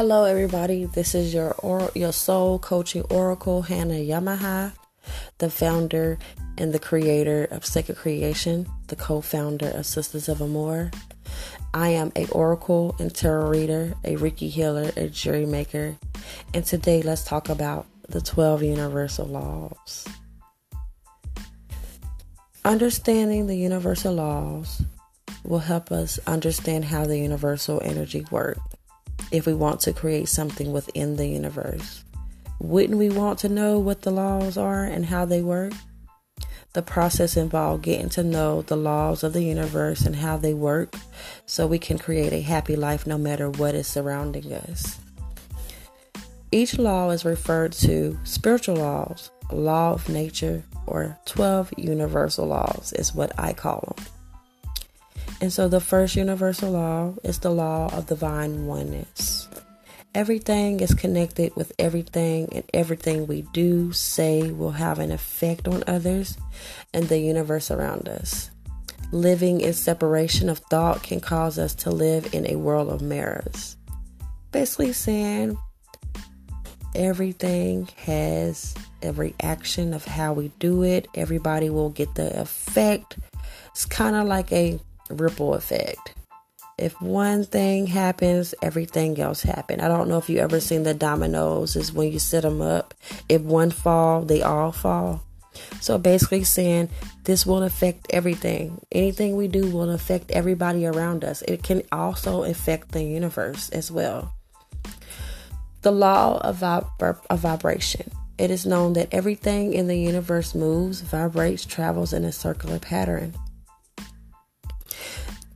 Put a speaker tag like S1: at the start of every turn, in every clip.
S1: Hello, everybody. This is your your soul coaching oracle, Hannah Yamaha, the founder and the creator of Sacred Creation, the co-founder of Sisters of Amor. I am a oracle and tarot reader, a Reiki healer, a jury maker, and today let's talk about the 12 universal laws. Understanding the universal laws will help us understand how the universal energy works if we want to create something within the universe. Wouldn't we want to know what the laws are and how they work? The process involved getting to know the laws of the universe and how they work so we can create a happy life no matter what is surrounding us. Each law is referred to spiritual laws, law of nature, or 12 universal laws is what I call them. And so the first universal law is the law of divine oneness. Everything is connected with everything, and everything we do, say, will have an effect on others and the universe around us. Living in separation of thought can cause us to live in a world of mirrors. Basically, saying everything has a reaction of how we do it, everybody will get the effect. It's kind of like a ripple effect. If one thing happens, everything else happens. I don't know if you ever seen the dominoes is when you set them up. If one fall, they all fall. So basically saying this will affect everything. Anything we do will affect everybody around us. It can also affect the universe as well. The law of, vib- of vibration. It is known that everything in the universe moves, vibrates, travels in a circular pattern.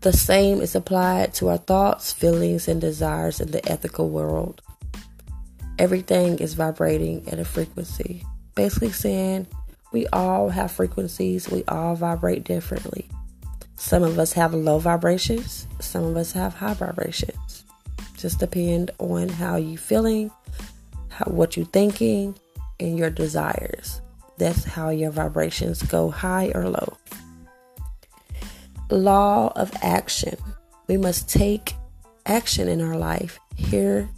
S1: The same is applied to our thoughts, feelings, and desires in the ethical world. Everything is vibrating at a frequency. Basically, saying we all have frequencies, we all vibrate differently. Some of us have low vibrations, some of us have high vibrations. Just depend on how you feeling, how, what you thinking, and your desires. That's how your vibrations go high or low law of action. We must take action in our life here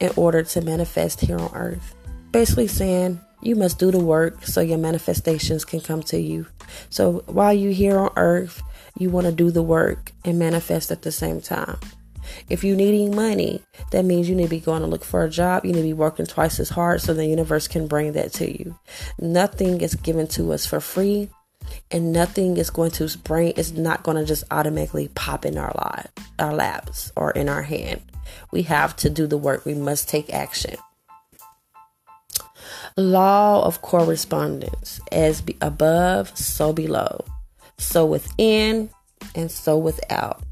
S1: in order to manifest here on earth. Basically, saying you must do the work so your manifestations can come to you. So while you're here on earth, you want to do the work and manifest at the same time. If you're needing money, that means you need to be going to look for a job. You need to be working twice as hard so the universe can bring that to you. Nothing is given to us for free and nothing is going to bring it's not going to just automatically pop in our lap our laps or in our hand. We have to do the work. We must take action. Law of correspondence. As be above so below. So within and so without.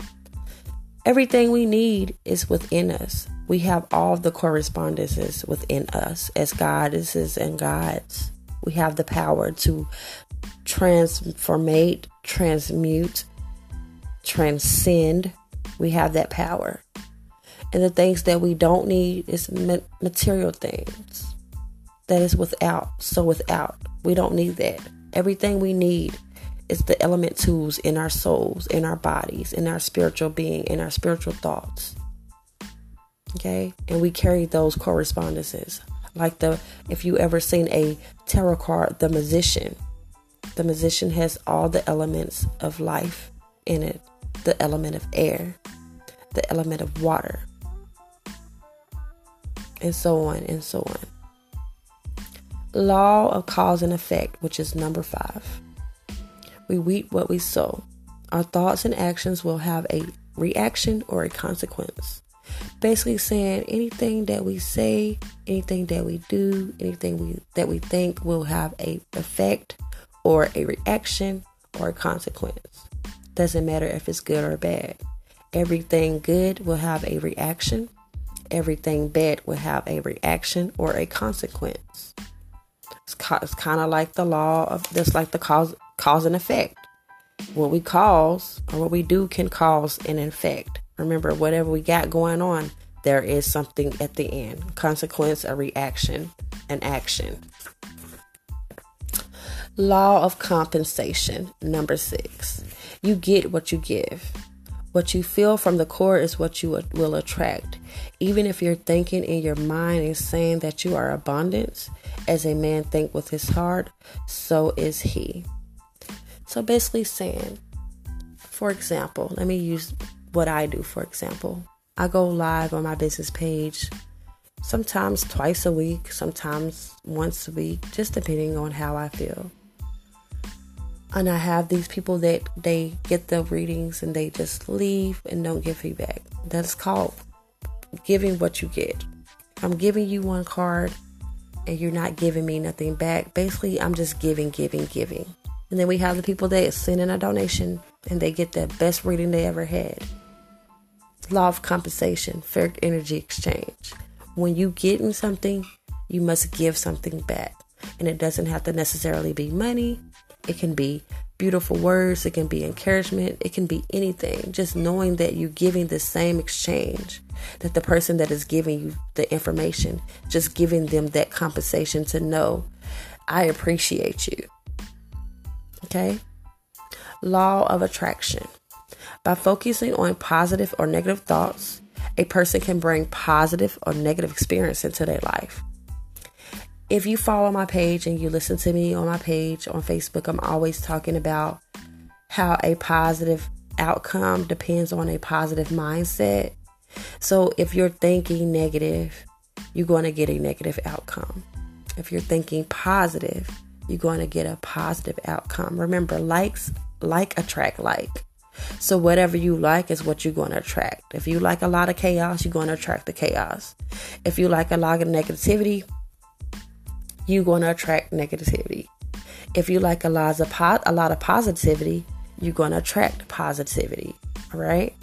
S1: Everything we need is within us. We have all the correspondences within us. As goddesses and gods we have the power to transformate, transmute, transcend. We have that power. And the things that we don't need is material things. That is without. So without. We don't need that. Everything we need is the element tools in our souls, in our bodies, in our spiritual being, in our spiritual thoughts. Okay? And we carry those correspondences. Like the if you ever seen a tarot card, the magician, the magician has all the elements of life in it the element of air, the element of water, and so on and so on. Law of cause and effect, which is number five. We reap what we sow. Our thoughts and actions will have a reaction or a consequence. Basically saying anything that we say, anything that we do, anything we that we think will have a effect or a reaction or a consequence. Doesn't matter if it's good or bad. Everything good will have a reaction. Everything bad will have a reaction or a consequence. It's, it's kind of like the law of just like the cause cause and effect. What we cause or what we do can cause an effect. Remember, whatever we got going on, there is something at the end. Consequence, a reaction, an action. Law of compensation, number six. You get what you give. What you feel from the core is what you will attract. Even if you're thinking in your mind and saying that you are abundance, as a man think with his heart, so is he. So basically saying, for example, let me use what I do for example. I go live on my business page sometimes twice a week, sometimes once a week, just depending on how I feel and I have these people that they get the readings and they just leave and don't give feedback. That's called giving what you get. I'm giving you one card and you're not giving me nothing back. Basically, I'm just giving, giving, giving. And then we have the people that send in a donation and they get the best reading they ever had. Law of compensation, fair energy exchange. When you getting something, you must give something back. And it doesn't have to necessarily be money. It can be beautiful words, it can be encouragement, it can be anything. Just knowing that you're giving the same exchange, that the person that is giving you the information, just giving them that compensation to know, I appreciate you. Okay? Law of attraction. By focusing on positive or negative thoughts, a person can bring positive or negative experience into their life if you follow my page and you listen to me on my page on Facebook, I'm always talking about how a positive outcome depends on a positive mindset. So if you're thinking negative, you're going to get a negative outcome. If you're thinking positive, you're going to get a positive outcome. Remember, likes like attract like. So whatever you like is what you're going to attract. If you like a lot of chaos, you're going to attract the chaos. If you like a lot of negativity, you're going to attract negativity. If you like a lot of po- a lot of positivity, you're going to attract positivity. All right.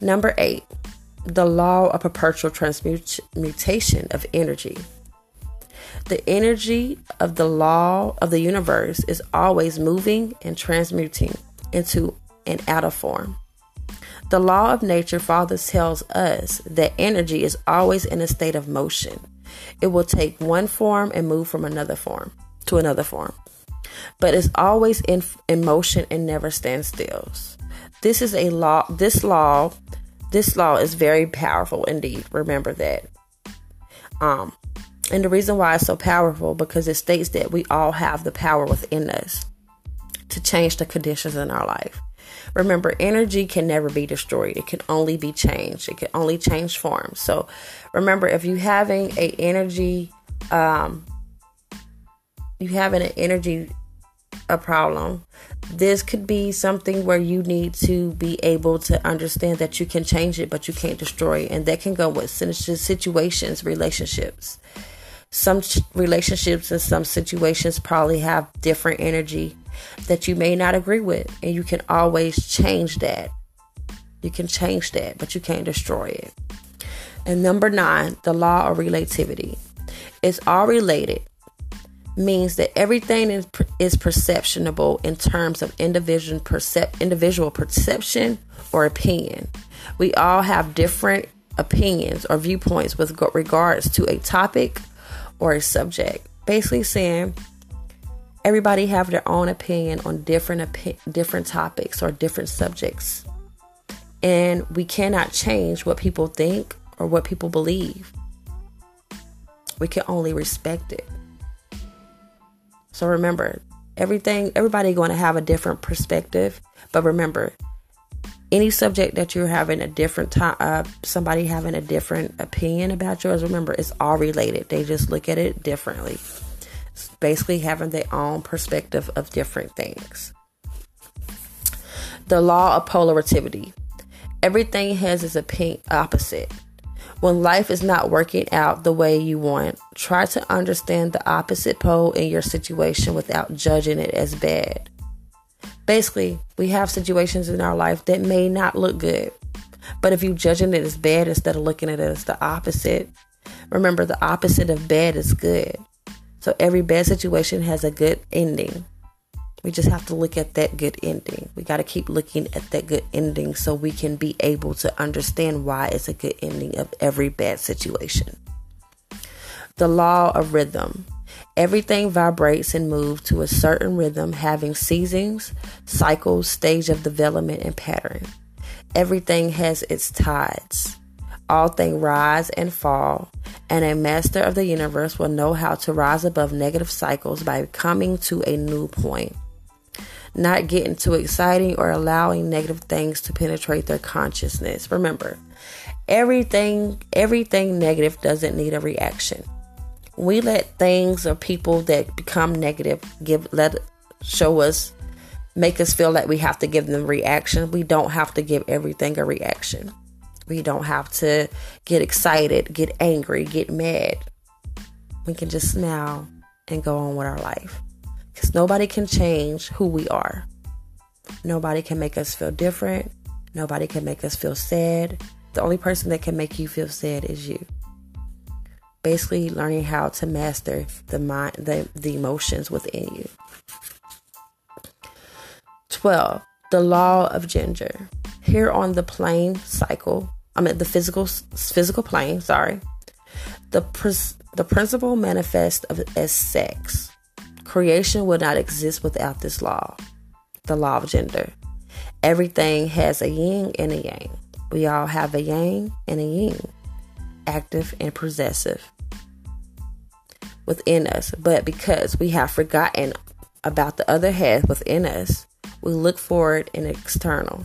S1: Number eight, the law of perpetual transmutation of energy. The energy of the law of the universe is always moving and transmuting into and out of form. The law of nature Father tells us that energy is always in a state of motion. It will take one form and move from another form to another form. But it's always in, in motion and never stands still. This is a law this law this law is very powerful indeed. Remember that. Um and the reason why it's so powerful because it states that we all have the power within us to change the conditions in our life. Remember, energy can never be destroyed. It can only be changed. It can only change form. So remember, if you having a energy, um, you having an energy a problem. This could be something where you need to be able to understand that you can change it, but you can't destroy it. And that can go with situations, relationships. Some relationships and some situations probably have different energy that you may not agree with, and you can always change that. You can change that, but you can't destroy it. And number nine, the law of relativity. It's all related, means that everything is, is perceptionable in terms of individual, percep- individual perception or opinion. We all have different opinions or viewpoints with regards to a topic or a subject. Basically, saying everybody have their own opinion on different opi- different topics or different subjects. And we cannot change what people think or what people believe. We can only respect it. So remember everything everybody going to have a different perspective but remember any subject that you're having a different time uh, somebody having a different opinion about yours remember it's all related they just look at it differently basically having their own perspective of different things. The law of polarity. Everything has its opposite. When life is not working out the way you want, try to understand the opposite pole in your situation without judging it as bad. Basically, we have situations in our life that may not look good. But if you're judging it as bad instead of looking at it as the opposite, remember the opposite of bad is good. So every bad situation has a good ending. We just have to look at that good ending. We got to keep looking at that good ending so we can be able to understand why it's a good ending of every bad situation. The law of rhythm. Everything vibrates and moves to a certain rhythm, having seasons, cycles, stage of development, and pattern. Everything has its tides. All things rise and fall, and a master of the universe will know how to rise above negative cycles by coming to a new point. Not getting too exciting or allowing negative things to penetrate their consciousness. Remember, everything everything negative doesn't need a reaction. We let things or people that become negative give let show us make us feel like we have to give them reaction. We don't have to give everything a reaction. We don't have to get excited, get angry, get mad. We can just smile and go on with our life. Because nobody can change who we are. Nobody can make us feel different. Nobody can make us feel sad. The only person that can make you feel sad is you. Basically, learning how to master the mind, the, the emotions within you. 12. The law of gender. Here on the plane cycle, I mean the physical physical plane, sorry. The pr- the principle manifest of, as sex. Creation would not exist without this law, the law of gender. Everything has a yin and a yang. We all have a yang and a yin, active and possessive within us. But because we have forgotten about the other half within us, we look for it in external.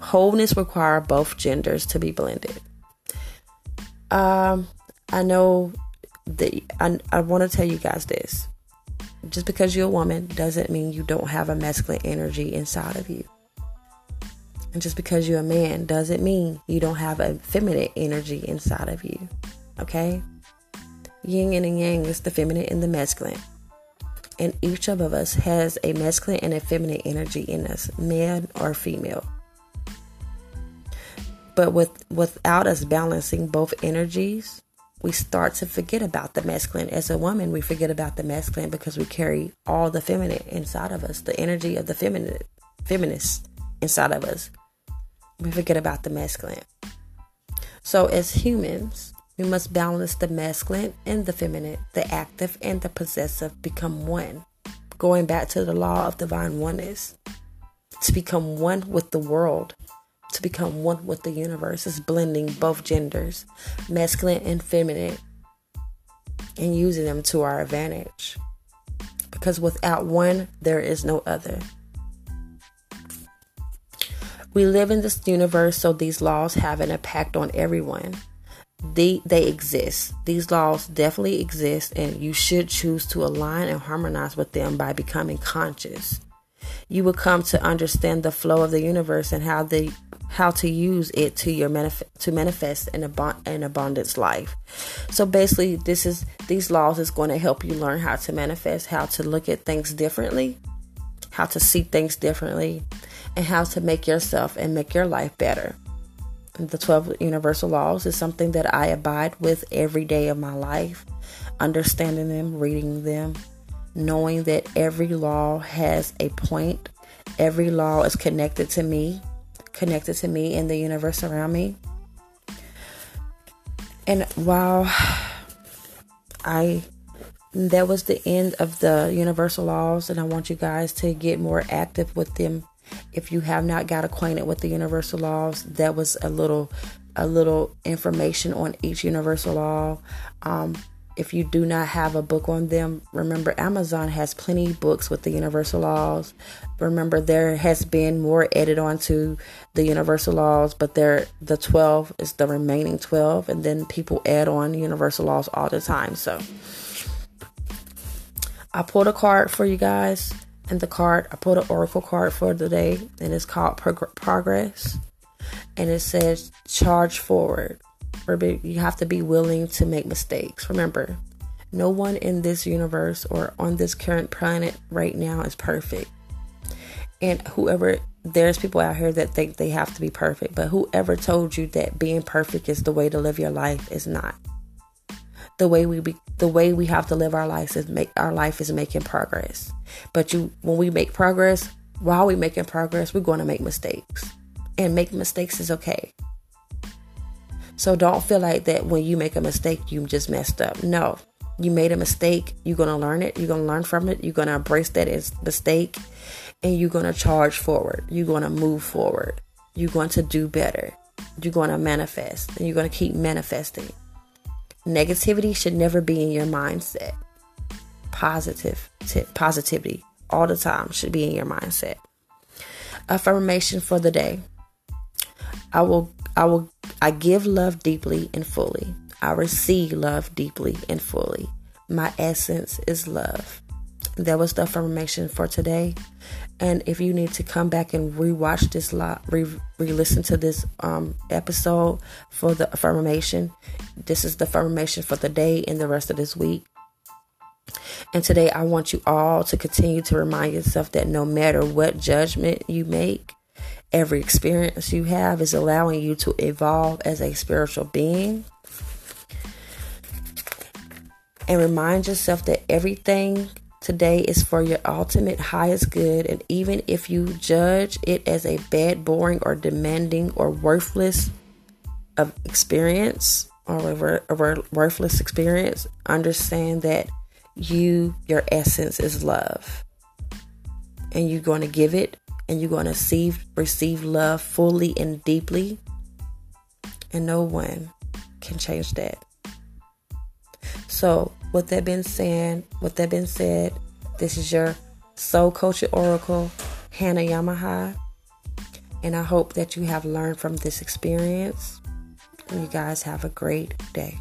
S1: Wholeness require both genders to be blended. Um, I know that I, I want to tell you guys this. Just because you're a woman doesn't mean you don't have a masculine energy inside of you. And just because you're a man doesn't mean you don't have a feminine energy inside of you. Okay? Yin and yang is the feminine and the masculine and each of us has a masculine and a feminine energy in us, man or female. But with without us balancing both energies, we start to forget about the masculine. As a woman, we forget about the masculine because we carry all the feminine inside of us, the energy of the feminine feminist inside of us. We forget about the masculine. So as humans, we must balance the masculine and the feminine, the active and the possessive become one. Going back to the law of divine oneness. To become one with the world, to become one with the universe is blending both genders, masculine and feminine, and using them to our advantage. Because without one, there is no other. We live in this universe, so these laws have an impact on everyone they they exist. These laws definitely exist and you should choose to align and harmonize with them by becoming conscious. You will come to understand the flow of the universe and how the how to use it to your manif- to manifest an, ab- an abundance life. So basically this is these laws is going to help you learn how to manifest, how to look at things differently, how to see things differently, and how to make yourself and make your life better the 12 universal laws is something that I abide with every day of my life, understanding them, reading them, knowing that every law has a point, every law is connected to me, connected to me and the universe around me. And while I that was the end of the universal laws and I want you guys to get more active with them if you have not got acquainted with the universal laws, that was a little a little information on each universal law. Um, if you do not have a book on them, remember Amazon has plenty books with the universal laws. Remember there has been more added onto the universal laws, but there the 12 is the remaining 12 and then people add on universal laws all the time. So I pulled a card for you guys and the card I pulled an oracle card for the day, and it's called Prog- Progress, and it says charge forward. You have to be willing to make mistakes. Remember, no one in this universe or on this current planet right now is perfect. And whoever, there's people out here that think they have to be perfect, but whoever told you that being perfect is the way to live your life is not the way we be, the way we have to live our lives is make our life is making progress. But you when we make progress, while we making progress, we're going to make mistakes. And make mistakes is okay. So don't feel like that when you make a mistake, you just messed up. No. You made a mistake, you're going to learn it, you're going to learn from it, you're going to embrace that as mistake and you're going to charge forward. You're going to move forward. You're going to do better. You're going to manifest and you're going to keep manifesting. Negativity should never be in your mindset. Positive t- positivity all the time should be in your mindset. Affirmation for the day. I will I will I give love deeply and fully. I receive love deeply and fully. My essence is love. That was the affirmation for today. And if you need to come back and rewatch this lot, re listen to this um, episode for the affirmation, this is the affirmation for the day and the rest of this week. And today, I want you all to continue to remind yourself that no matter what judgment you make, every experience you have is allowing you to evolve as a spiritual being. And remind yourself that everything today is for your ultimate highest good. And even if you judge it as a bad, boring, or demanding or worthless of experience or a, a worthless experience, understand that you, your essence is love. And you're going to give it and you're going to receive, receive love fully and deeply. And no one can change that. So, with that being said, with that being said, this is your soul Culture oracle, Hannah Yamaha. And I hope that you have learned from this experience. You guys have a great day.